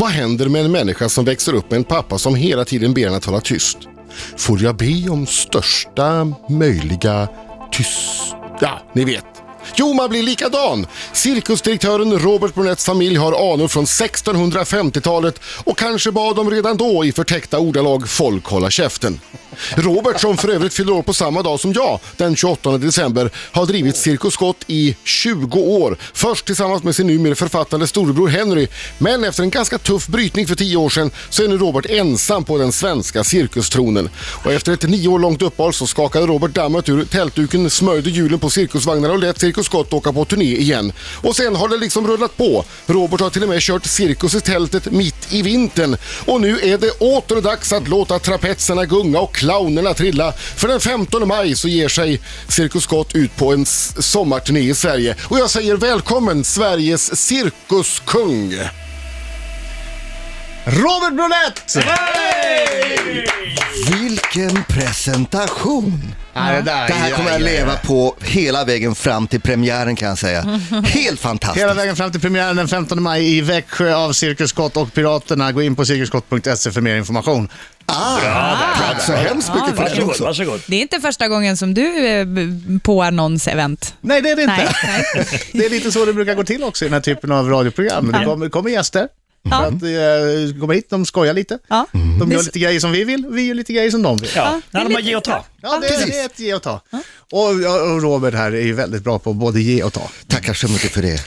Vad händer med en människa som växer upp med en pappa som hela tiden ber henne att hålla tyst? Får jag be om största möjliga tyst... Ja, ni vet. Jo, man blir likadan. Cirkusdirektören Robert Brunetts familj har anor från 1650-talet och kanske bad de redan då i förtäckta ordalag folk hålla käften. Robert, som för övrigt fyller år på samma dag som jag, den 28 december, har drivit Cirkus Scott i 20 år. Först tillsammans med sin numera författande storebror Henry, men efter en ganska tuff brytning för 10 år sedan så är nu Robert ensam på den svenska cirkustronen. Och efter ett nio år långt uppehåll så skakade Robert dammet ur tältduken, smörjde hjulen på cirkusvagnarna och lät Cirkus Scott åka på turné igen. Och sen har det liksom rullat på. Robert har till och med kört cirkus i tältet mitt i vintern. Och nu är det åter dags att låta trapetserna gunga och clownerna trilla. För den 15 maj så ger sig Cirkus Scott ut på en sommarturné i Sverige. Och jag säger välkommen Sveriges cirkuskung! Robert Brunett! Vilken presentation! Ja, det, där, Det här kommer jag leva på hela vägen fram till premiären kan jag säga. Helt fantastiskt. Hela vägen fram till premiären den 15 maj i Växjö av Cirkus Scott och Piraterna. Gå in på cirkusskott.se för mer information. Ah, tack så hemskt mycket för det Varsågod, också. varsågod. Det är inte första gången som du är b- på någons event. Nej, det är det inte. Nej, nej. Det är lite så det brukar gå till också i den här typen av radioprogram. Det kommer, det kommer gäster. Ja. För att, eh, kommer hit, de skojar lite. Ja. De gör är lite grejer som vi vill, vi gör lite grejer som de vill. Ja, det är när de har lite- ge och ta. Ja, det, precis. det är ett ge och ta. Och, och Robert här är ju väldigt bra på både ge och ta. Tackar så mycket för det.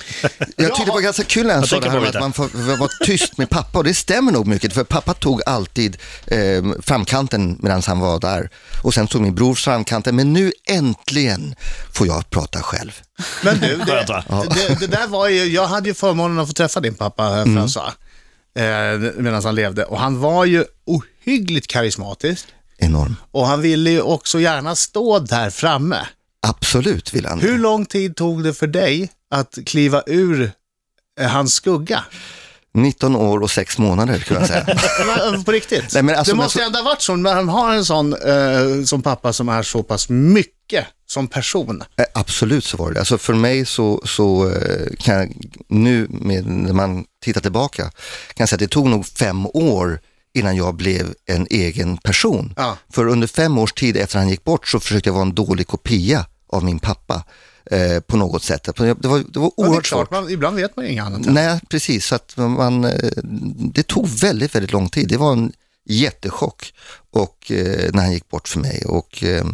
Jag tyckte det var ganska kul när han Jag sa det här med att man får vara tyst med pappa och det stämmer nog mycket för pappa tog alltid eh, framkanten medan han var där och sen tog min bror framkanten men nu äntligen får jag prata själv. Men du, det, det, det där var ju, jag hade ju förmånen att få träffa din pappa eh, Mm. François, eh, medan han levde. Och han var ju ohyggligt karismatisk. Enorm. Och han ville ju också gärna stå där framme. Absolut vill han. Hur lång tid tog det för dig att kliva ur eh, hans skugga? 19 år och 6 månader kan jag säga. Men, På riktigt? Nej, men alltså, det men måste så- ändå ha varit så när han har en sån eh, som pappa som är så pass mycket som person. Eh, Absolut så var det. Alltså för mig så, så eh, kan jag nu med, när man tittar tillbaka kan jag säga att det tog nog fem år innan jag blev en egen person. Ja. För under fem års tid efter han gick bort så försökte jag vara en dålig kopia av min pappa eh, på något sätt. Det var, det var Ja, oerhört klart, svårt. man, ibland vet man inget annat. Nej, precis. Så att man, eh, det tog väldigt, väldigt lång tid. Det var en jättechock och, eh, när han gick bort för mig. Och, eh,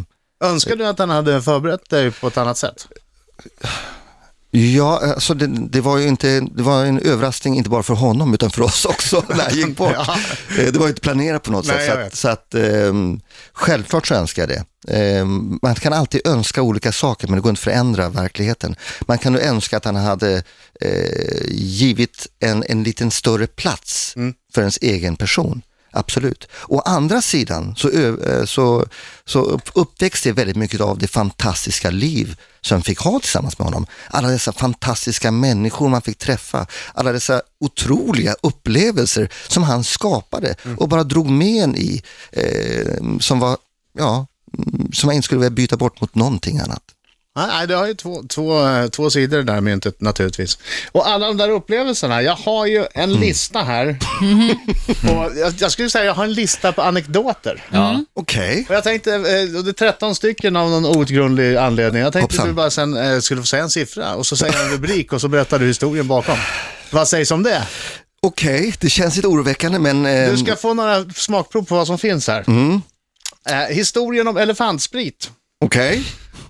Önskar du att han hade förberett dig på ett annat sätt? Ja, alltså det, det var ju inte, det var en överraskning inte bara för honom utan för oss också när han gick bort. Ja. Eh, Det var ju inte planerat på något Nej, sätt. Så att, så att ehm, självklart så önskar jag det. Ehm, man kan alltid önska olika saker men det går inte att förändra verkligheten. Man kan ju önska att han hade eh, givit en, en liten större plats Mm. för ens egen person. Absolut. Å andra sidan så, eh, så, så upp- uppväxte jag väldigt mycket av det fantastiska liv som jag fick ha tillsammans med honom. Alla dessa fantastiska människor man fick träffa, alla dessa otroliga upplevelser som han skapade och bara drog med en i, eh, som var, ja, mm, som jag inte skulle vilja byta bort mot någonting annat. Nej, det har ju två, två, eh, två sidor det där myntet naturligtvis. Och alla de där upplevelserna, jag har ju en Mm. lista här. och jag, jag skulle säga jag har en lista på anekdoter. Ja. Okej. Och jag tänkte, eh, och det är 13 stycken av någon outgrundlig anledning. Jag tänkte Hoppsan. du bara sen eh, skulle få säga en siffra och så säger jag en rubrik och så berättar du historien bakom. Vad sägs om det? Okej, det känns lite oroväckande men... eh, Du ska få några smakprov på vad som finns här. Mm. Eh, historien om elefantsprit. Okej,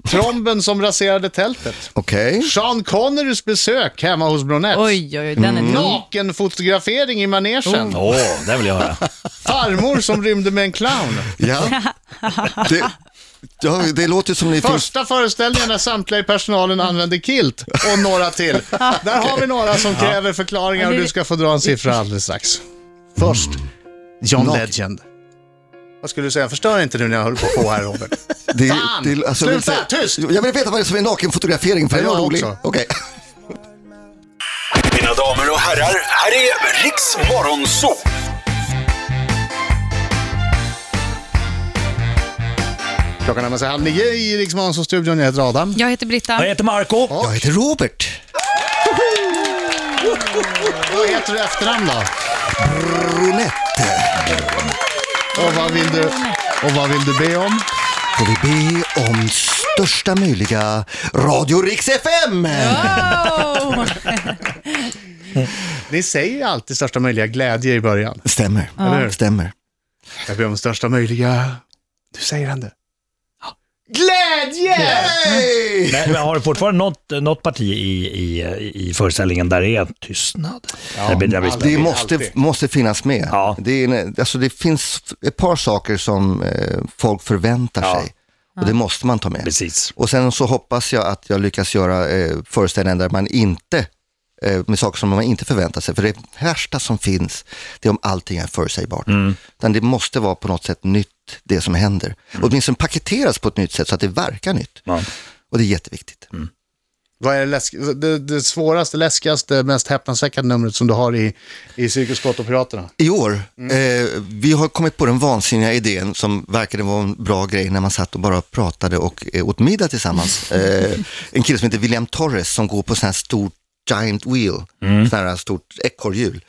Tromben som raserade tältet. okej. Sean Connerys besök hemma hos Bronett. Oj, oj, oj, den är Mm. Nakenfotografering i manegen. Åh, det vill jag höra. Farmor som rymde med en clown. Ja. Det, ja, det låter som ni finns... Första föreställningen när samtliga i personalen använde kilt och några till. Där har vi några som kräver förklaringar och du ska få dra en siffra alldeles strax. Först, John Naken. Legend. Vad skulle du säga? Förstör inte nu när jag håller på på här Robert. Det, Fan! det, alltså, jag vill Sluta! säga- Tyst! Jag vill veta vad det är som är nakenfotografering för Ja, den var jag rolig. också. Okej. Mina damer och herrar, här är Riks Morgonzoo! Klockan närmar sig halv nio i Riksmorgonstudion. Jag heter Adam. Jag heter Britta. Jag heter Marco. Jag heter Robert. Vad heter du i efternamn då? Brunette. Och vad vill du, och vad vill du be om? Får vi be om största möjliga Radio Rix FM. Oh! Ni säger ju alltid största möjliga glädje i början. Stämmer. Eller hur? Stämmer. Jag ber om största möjliga... Du säger han det. Glädje! Men, men har du fortfarande något, något parti i, i, i föreställningen där det är tystnad? Ja, alltid. Det måste, alltid. måste finnas med. Ja. Det, är, alltså det finns ett par saker som eh, folk förväntar Ja. sig och det måste man ta med. Precis. Och sen så hoppas jag att jag lyckas göra eh, föreställningar där man inte, med saker som man inte förväntar sig. För det värsta som finns, det är om allting är förutsägbart. Utan det måste vara på något sätt nytt, det som händer. Och åtminstone paketeras på ett nytt sätt så att det verkar nytt. Ja. Och det är jätteviktigt. Vad är det, läsk... det, det svåraste, läskigaste, mest häpnadsväckande numret som du har i, i Cirkus och Piraterna? I år, eh, vi har kommit på den vansinniga idén som verkade vara en bra grej när man satt och bara pratade och eh, åt middag tillsammans. Eh, en kille som heter William Torres som går på sån här stort giant wheel, sån här stort ekorrhjul.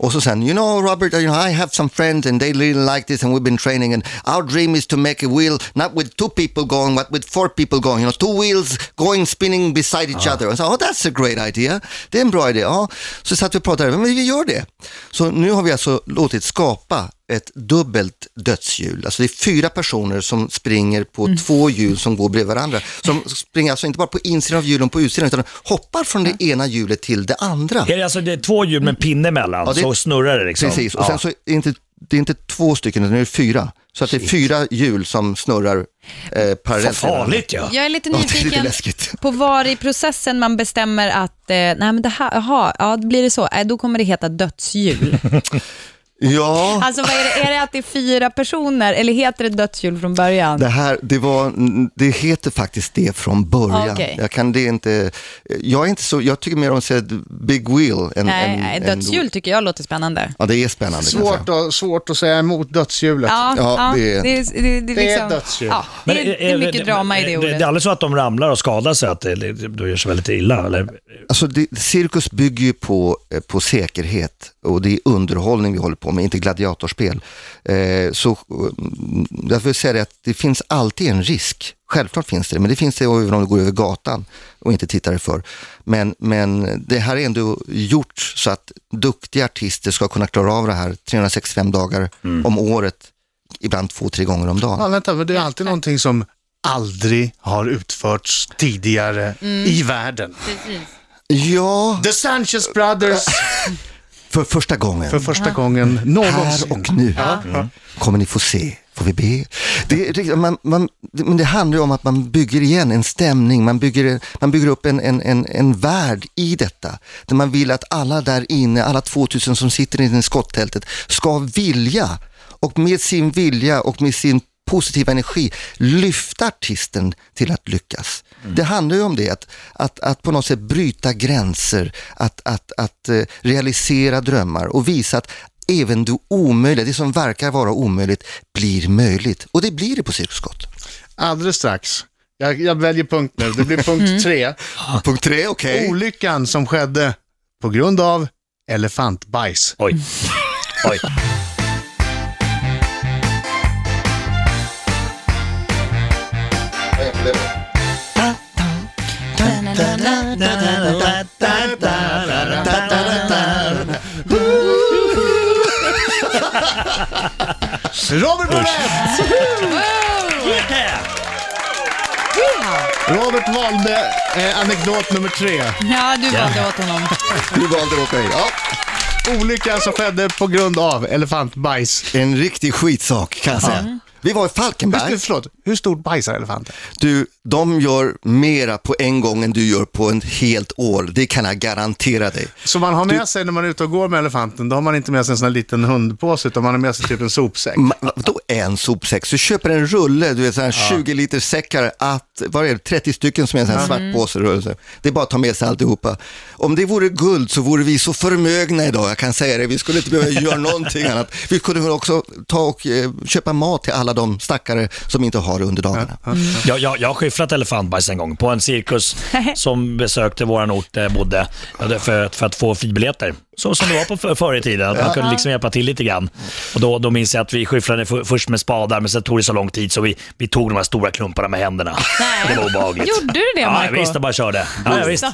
Och så sen, you know Robert, you know, I have some friends and they really like this and we've been training and our dream is to make a wheel not with two people going but with four people going, you know, two wheels going spinning beside each other. Och så, oh that's a great idea. Det är en bra idé. Ja. Så satt vi och pratade, men vi gör det. Så nu har vi alltså låtit skapa ett dubbelt dödshjul. Alltså det är fyra personer som springer på två hjul som går bredvid varandra. Som springer alltså inte bara på insidan av hjulen på utsidan utan hoppar från det ena hjulet till det andra. Är det alltså det är två hjul med pinne emellan, Ja, det- så snurrar det liksom? Precis, och Ja. sen så är det inte, det är inte två stycken utan det är fyra. Så att det är fyra hjul som snurrar eh, parallellt. Farligt ja. Jag är lite Ja, det är nyfiken på var i processen man bestämmer att, eh, nej men det här, jaha, ja blir det så, eh, då kommer det heta dödshjul. Ja, Alltså vad är det, är det att det är fyra personer eller heter det dödshjul från början? det här, det var, det heter faktiskt det från början. Okej. Jag kan det inte, jag är inte så, jag tycker mer om att säga big wheel än, nej, än, nej, än- dödshjul tycker jag låter spännande. Ja, det är spännande. Svårt, att, svårt att säga emot dödshjulet. Ja, Ja, det är- det, är, det, är- det, är Det är liksom, dödshjul. Ja, det, är, det är mycket drama i det Det, ordet. det är aldrig så att de ramlar och skadar sig, att det, då gör sig väldigt illa? Eller? Alltså det, cirkus bygger ju på, eh, på säkerhet och det är underhållning vi håller på med, inte gladiatorspel. Eh, så mm, därför vill jag säga det att det finns alltid en risk. Självklart finns det, men det finns det även om du går över gatan och inte tittar dig för. Men, men det här är ändå gjort så att duktiga artister ska kunna klara av det här 365 dagar om året, ibland två, tre gånger om Ja, dagen. vänta, men det är alltid någonting som aldrig har utförts tidigare i världen. Ja, The Sanchez Brothers, för första gången. för första gången Här någonsin. och nu kommer ni få se, får vi be. Det, man, man, det- men det handlar ju om att man bygger igen en stämning, man bygger, man bygger upp en, en, en, en värld i detta. Där man vill att alla där inne, alla 2000 som sitter i skottältet ska vilja och med sin vilja och med sin positiva energi lyfta artisten till att lyckas. Det handlar ju om det, att, att, att på något sätt bryta gränser, att, att, att eh, realisera drömmar och visa att även det omöjliga, det som verkar vara omöjligt, blir möjligt. Och det blir det på Cirkus Scott. Alldeles strax. Jag, jag väljer punkt nu. Det blir punkt tre. Punkt tre, okej. Olyckan som skedde på grund av elefantbajs. Oj. Oj. Robert var rätt! Robert valde eh, anekdot nummer tre. Ja, du valde åt honom. Du valde okej. Ja. Olyckan som skedde på grund av elefantbajs. En riktig skitsak kan jag säga. Vi var i Hur, Falkenberg. förlåt, hur stort bajsar elefanter? Du, de gör mera på en gång än du gör på ett helt år. Det kan jag garantera dig. Så man har med sig när man är ute och går med elefanten, då har man inte med sig en sån här liten hundpåse, utan man har med sig typ en sopsäck. Vadå en sopsäck? Så du köper en rulle, du vet sådana här 20 liter säckar, att, vad är det, 30 stycken som är en sån här svart påse. Det är bara att ta med sig alltihopa. Om det vore guld så vore vi så förmögna idag, jag kan säga det. Vi skulle inte behöva göra någonting annat. Vi kunde också ta och eh, köpa mat till alla alla de stackare som inte har det under dagarna. Jag, jag, jag har skyfflat elefantbajs en gång på en cirkus som besökte vår ort där jag bodde för, för att få fribiljetter. Så som det var på för, förr i tiden, att man kunde liksom hjälpa till lite grann. Och då, då minns jag att vi skyfflade för, först med spadar, men sen tog det så lång tid så vi, vi tog de här stora klumparna med händerna. Nej. Det var obehagligt. Gjorde du det, Ja, Marco? visst, jag bara körde. Ja, ja, visst.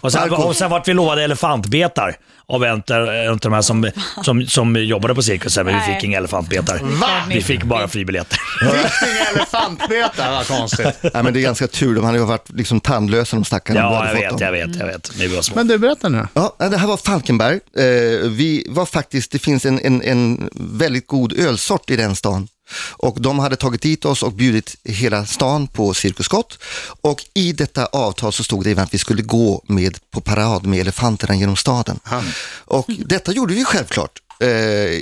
Och sen, och sen vart vi lovade elefantbetar av en av en av de här som, som, som jobbade på cirkusen, men vi fick inga elefantbetar. Va? Vi fick bara fribiljetter. Fick inga elefantbetar, vad konstigt. Nej, men det är ganska tur, de hade ju varit liksom tandlösa de stackarna. om du Ja, hade jag fått vet, dem. jag vet, jag vet. Men vi var små. Men du, berätta nu. Ja, det här var Falkenberg. Eh, vi var faktiskt, det finns en, en, en väldigt god ölsort i den stan. Och de hade tagit dit oss och bjudit hela stan på Cirkus Scott. Och i detta avtal så stod det även att vi skulle gå med på parad med elefanterna genom staden. Och detta gjorde vi självklart eh,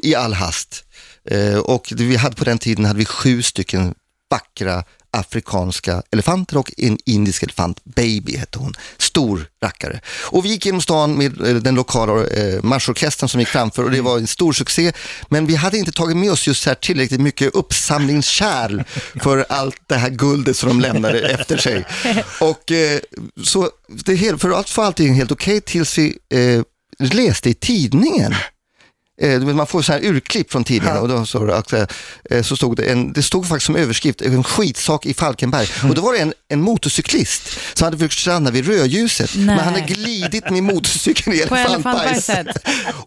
i all hast. Eh, och vi hade på den tiden hade vi sju stycken vackra afrikanska elefanter och en indisk elefant, Baby hette hon, stor rackare. Och vi gick genom stan med eh, den lokala eh, marschorkestern som gick framför och det var en stor succé. Men vi hade inte tagit med oss just här tillräckligt mycket uppsamlingskärl för allt det här guldet som de lämnade efter sig. Och eh, så det för allt var allting helt okej tills vi eh, läste i tidningen man får så här urklipp från tidningen och då så, eh, så stod det, en, det stod faktiskt som överskrift, en skitsak i Falkenberg. Och då var det en, en motorcyklist som hade försökt stanna vid rödljuset, men han hade glidit med motorcykeln i elefantbajset.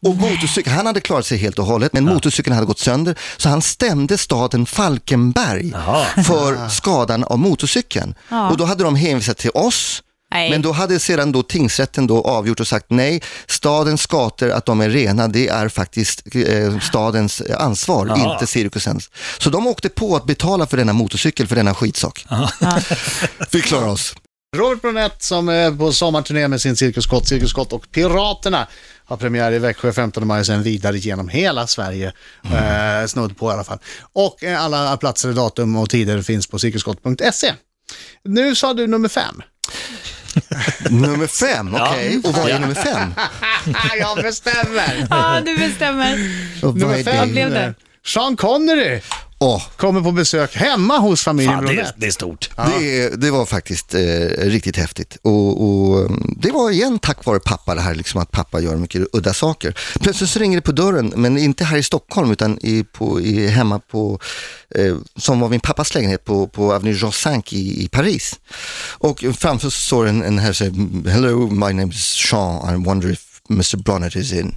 Och motorcykeln, han hade klarat sig helt och hållet, men motorcykeln hade gått sönder, så han stämde staden Falkenberg för skadan av motorcykeln. Ja. Och då hade de hänvisat till oss, Nej. men då hade sedan då tingsrätten då avgjort och sagt nej, stadens skator, att de är rena, det är faktiskt eh, stadens ansvar, Jaha. inte cirkusens. Så de åkte på att betala för denna motorcykel, för denna skitsak. Vi klarar oss. Robert Bronett som är på sommarturné med sin Cirkus Scott, Cirkus Scott och Piraterna har premiär i Växjö 15 maj, sen vidare genom hela Sverige, eh, snudd på i alla fall. Och eh, alla platser, datum och tider finns på cirkusskott.se. Nu sa du nummer fem. Nummer fem, okej. Och vad är nummer fem? Jag bestämmer. Ja, du bestämmer. Och vad Nummer är fem det? blev det? Sean Connery Åh, kommer på besök hemma hos familjen Fan, det, det är stort. det, det var faktiskt eh, riktigt häftigt. Och, och mm, det var igen tack vare pappa det här, liksom att pappa gör mycket udda saker. Plötsligt så ringer det på dörren, men inte här i Stockholm utan i, på, i, hemma på, eh, som var min pappas lägenhet på, på Avenue Jean 5 i, i Paris. Och framför står en, en här säger, hello my name is Sean, I wonder if Mr. Bonnet is in.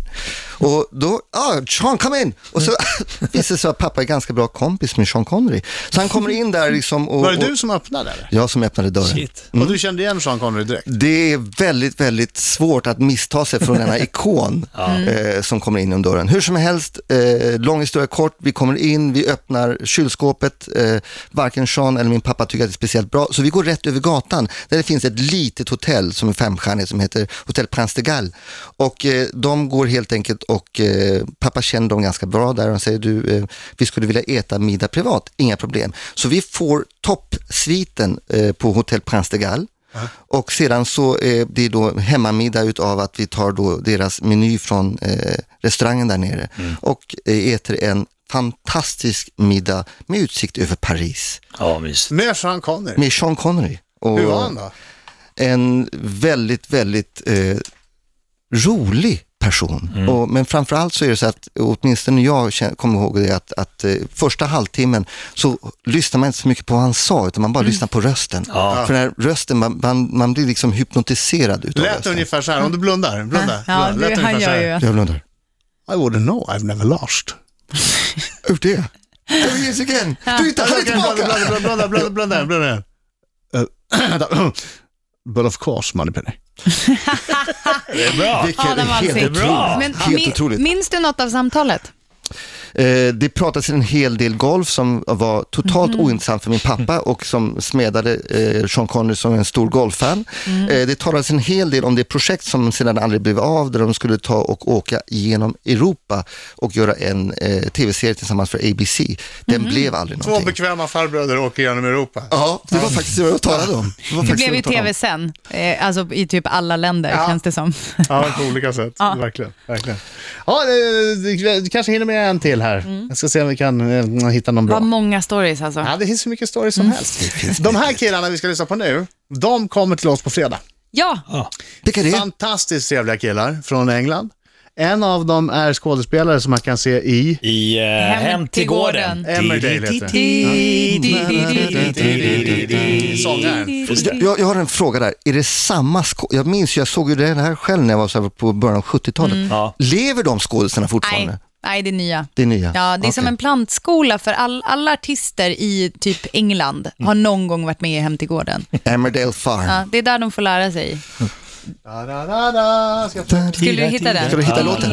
Och då, ah, Sean come in! Och så visar det sig att pappa är ganska bra kompis med Sean Connery. Så han kommer in där liksom och... Var det du som öppnade eller? jag som öppnade dörren. Shit. Och du kände igen Sean Connery direkt? Det är väldigt, väldigt svårt att missta sig från denna ikon eh, som kommer in genom dörren. Hur som helst, eh, lång historia kort, vi kommer in, vi öppnar kylskåpet, eh, varken Sean eller min pappa tycker att det är speciellt bra, så vi går rätt över gatan där det finns ett litet hotell som är femstjärnigt som heter Hotell Prince de Galles. Och eh, de går helt enkelt och eh, pappa känner dem ganska bra där och säger du, eh, vi skulle vilja äta middag privat, inga problem. Så vi får toppsviten eh, på Hotell Prince de Galles. Och sedan så är det då hemmamiddag utav att vi tar då deras meny från eh, restaurangen där nere och eh, äter en fantastisk middag med utsikt över Paris Ja, mysigt. Med Sean Connery? med Sean Connery. Och Hur var han då? En väldigt, väldigt eh, rolig person. Och, men framförallt så är det så att, åtminstone jag kommer ihåg det, att, att eh, första halvtimmen så lyssnar man inte så mycket på vad han sa, utan man bara lyssnar på rösten. Ja. För den rösten, man, man, man blir liksom hypnotiserad utav Lät rösten. ungefär så här, om du blundar. Blunda. Ja, blunda. Lät du, han gör ju... Jag blundar. I wouldn't know, I've never lost. Hur det? Oh, yes again. Du hittar Blunda, tillbaka! blunda, blunda, blunda, blunda, blunda. Eh. But of course, Moneypenny. Det är bra. Vilket Adam är helt Alsing. otroligt. Men helt mi- otroligt. minns du något av samtalet? Eh, det pratades en hel del golf som var totalt Mhm. ointressant för min pappa och som smedade eh, Sean Connery som en stor golffan. Mm. Eh, det talades en hel del om det projekt som sedan aldrig blev av där de skulle ta och åka genom Europa och göra en eh, tv-serie tillsammans för ABC. Den Mhm. blev aldrig Två någonting. bekväma farbröder åker genom Europa. Ja, det var faktiskt det jag talade om. Det, var Det blev ju tv sen, eh, alltså i typ alla länder Ja. känns det som. Ja, på olika sätt. Ja. Verkligen. verkligen. Ja, du kanske hinner med en till. Till här. Jag ska se om vi kan eh, hitta någon bra. Vad många stories alltså. Ja, det finns hur mycket stories som helst. De här killarna vi ska lyssna på nu, de kommer till oss på fredag. Ja, Vilka är det? Fantastiskt trevliga killar från England. En av dem är skådespelare som man kan se i I uh, Hem till gården. Emmerdale heter det. Sångaren. Jag, jag har en fråga där. Är det samma skå- Jag minns, jag såg ju det här själv när jag var så här på början av 70-talet. Ja. Lever de skådisarna fortfarande? nej, nej, det är nya. Det är nya? Ja, det är som Okej. en plantskola för all, alla artister i typ England har någon gång varit med i Hem till gården. Emmerdale Farm. Ja, det är där de får lära sig. Da, da, da, da. Ska Skulle du hitta den? Ska du hitta låten?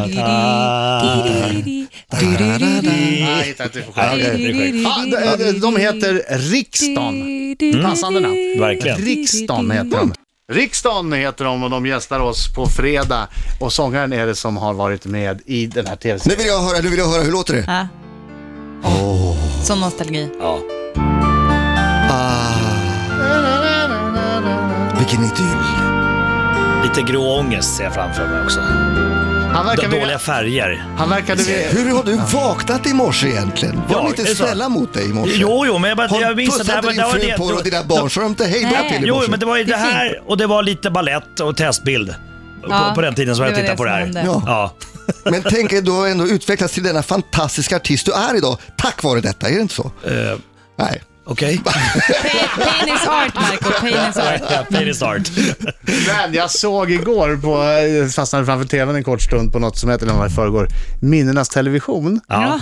De, heter Rikston. Passande namn. Verkligen. Rikston heter de. Rikston heter de och de gästar oss på fredag. Och sångaren är det som har varit med i den här Nu tv-serien. vill jag höra, nu vill jag höra, hur låter det? Ja. Sån nostalgi. Ja. Ah, vilken idyll. Lite grå ångest ser jag framför mig också. Han verkar, D- vilja- Dåliga färger. han verkade vilja- Hur har du vaknat i morse egentligen? Var Ja, de inte snälla mot dig i morse? Jo, jo, men jag, bara, jag minns att det här pussat var... din Det var fru det, på dig och dina barn så de inte hejdat Nej. till i Jo, morse? men det var ju Det det är här och det var lite ballett och testbild. Ja, på, på den tiden som jag tittade det på det här. Ja. Ja. Men tänk dig, du har ändå utvecklats till denna fantastiska artist du är idag, tack vare detta, är det inte så? Eh, Nej. Okej. Pain, pain is art, Marco. Pain is art. Ja, Pain is art. Men jag såg igår, på, eh, fastnade framför tvn en kort stund på något som heter, eller i förrgår, Minnenas Television. Ja.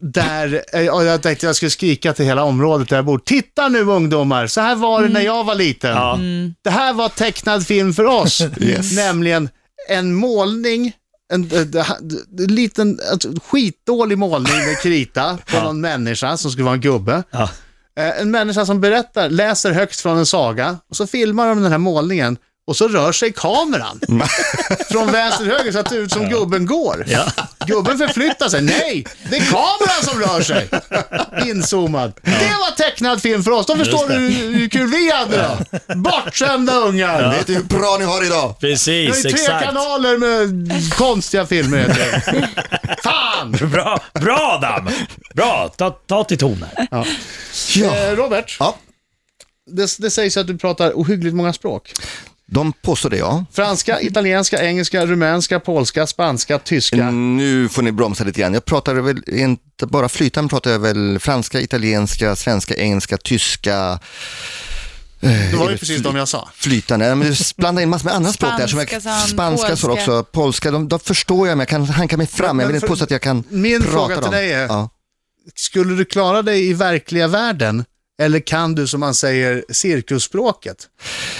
Där, eh, och jag tänkte jag skulle skrika till hela området där jag bor. Titta nu ungdomar, så här var det när jag var liten. Ja. Det här var tecknad film för oss. Yes. Nämligen en målning, en, en, en liten alltså, skitdålig målning med krita på någon människa som skulle vara en gubbe. Ja. Eh, en människa som berättar, läser högst från en saga och så filmar de den här målningen och så rör sig kameran. Från vänster till höger så att det ser ut som gubben går. Ja. Gubben förflyttar sig. Nej, det är kameran som rör sig. Inzoomad. Det var tecknad film för oss. Då förstår du hur hur kul vi hade då. Bortskämda ungar. Vet du hur bra ni har idag? Det är Precis, tre exakt. kanaler med konstiga filmer. heter det. Fan! Bra, bra Adam! Bra, ta, ta till ton här. Ja. Eh, Robert, ja, det, det sägs att du pratar ohyggligt många språk. De påstår det ja. Franska, italienska, engelska, rumänska, polska, spanska, tyska. Nu får ni bromsa lite grann. Jag pratar väl inte bara flytande, pratar jag väl franska, italienska, svenska, engelska, tyska. Det var ju precis de jag sa. Flytande, men du blandar in massor med andra språk där. Som Spanska, sa jag, spanska så polska. också, polska, de, de förstår jag men jag kan hanka mig fram. Men- jag vill inte påstå att jag kan Min prata fråga till dem. dig är- Ja. Skulle du klara dig i verkliga världen? Eller kan du, som man säger, cirkusspråket?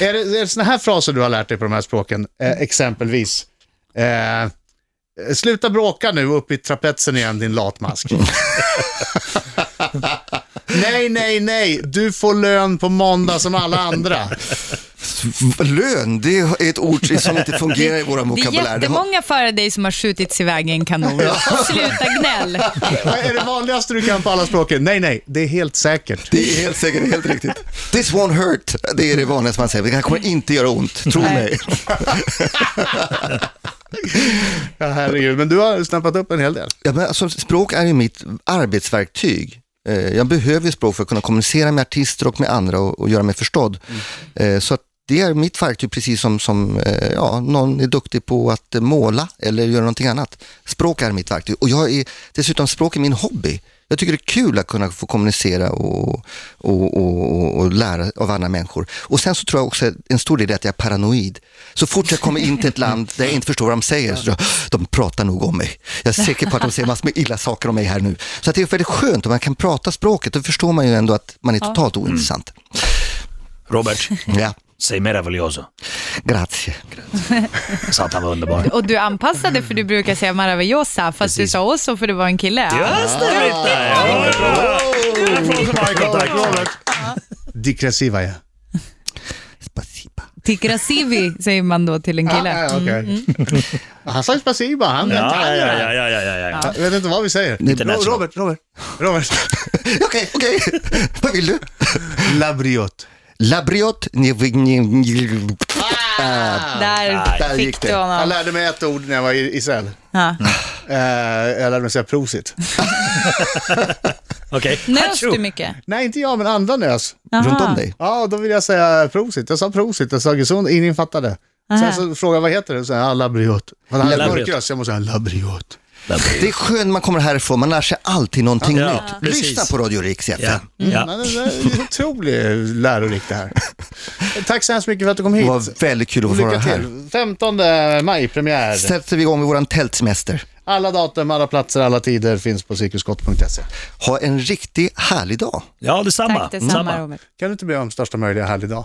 Är det, är det såna här fraser du har lärt dig på de här språken? Eh, exempelvis, eh, sluta bråka nu upp i trapetsen igen din latmask. nej, nej, nej, du får lön på måndag som alla andra. Lön, det är ett ord som inte fungerar i vår Det är vokabulär. Det har- jättemånga före dig som har skjutits iväg i en kanon. Sluta gnäll. Är det vanligaste du kan på alla språken? Nej, nej, det är helt säkert. Det är helt säkert helt riktigt. This won't hurt, det är det vanligaste man säger. Det här kommer inte göra ont, tro Nej. mig. Ja, herregud, men du har snappat upp en hel del. Ja, men alltså, språk är ju mitt arbetsverktyg. Eh, Jag behöver ju språk för att kunna kommunicera med artister och med andra och, och göra mig förstådd. Eh, Så att det är mitt verktyg precis som, som eh, ja, någon är duktig på att måla eller göra någonting annat. Språk är mitt verktyg och jag är, dessutom språk är min hobby. Jag tycker det är kul att kunna få kommunicera och, och, och, och, lära av andra människor. Och sen så tror jag också en stor del är att jag är paranoid. Så fort jag kommer in till ett land där jag inte förstår vad de säger så tror jag, de pratar nog om mig. Jag är säker på att de säger massor med illa saker om mig här nu. Så att det är väldigt skönt om man kan prata språket, då förstår man ju ändå att man är totalt ointressant. Robert, Ja, säg meraviglioso. grazie. Sa att han var underbar. Och du anpassade för du brukar säga maravillosa, fast du sa osso för du var en kille. Just det, Britta! Ja. Dikresiva, ja. Spasiba. Tikrasivi säger man då till en kille. Ah, okej. Han sa ju spasiba, han Ja, ja, ja, ja, ja, ja, ja. Jag vet inte vad vi säger. Robert, Robert, Robert. Okej, okej. Vad vill du? Labriot. Labriot. ni- ni- ni- Ah, Där, där fick gick du det. Jag honom. lärde mig ett ord när jag var i Israel. Ja. Eh, jag lärde mig säga prosit. Okej. Nös du mycket? Nej, inte jag, men andra nös. Runt om dig. Ja, då vill jag säga prosit. Jag sa prosit, jag sa gesund, ingen fattade. Sen så frågade jag vad heter det, så sa jag labriot. Han hade Labriot. mörk röst, jag måste säga labriot. Det är skönt man kommer härifrån, man lär sig alltid någonting Ja, nytt. precis. Lyssna på Radio Rix Ja. FM. Ja. Ja. Det är otroligt lärorikt det här. Tack så hemskt mycket för att du kom hit. Det var väldigt kul att få vara här. till. 15 maj, premiär. Sätter vi igång med våran tältsemester. Alla datum, alla platser, alla tider finns på cirkuskott.se. Ha en riktigt härlig dag. ja, detsamma. Tack detsamma Robert. Kan du inte be om största möjliga härlig dag?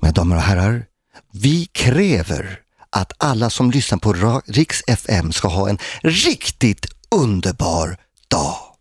Mina damer och herrar, vi kräver att alla som lyssnar på Riks FM ska ha en riktigt underbar dag.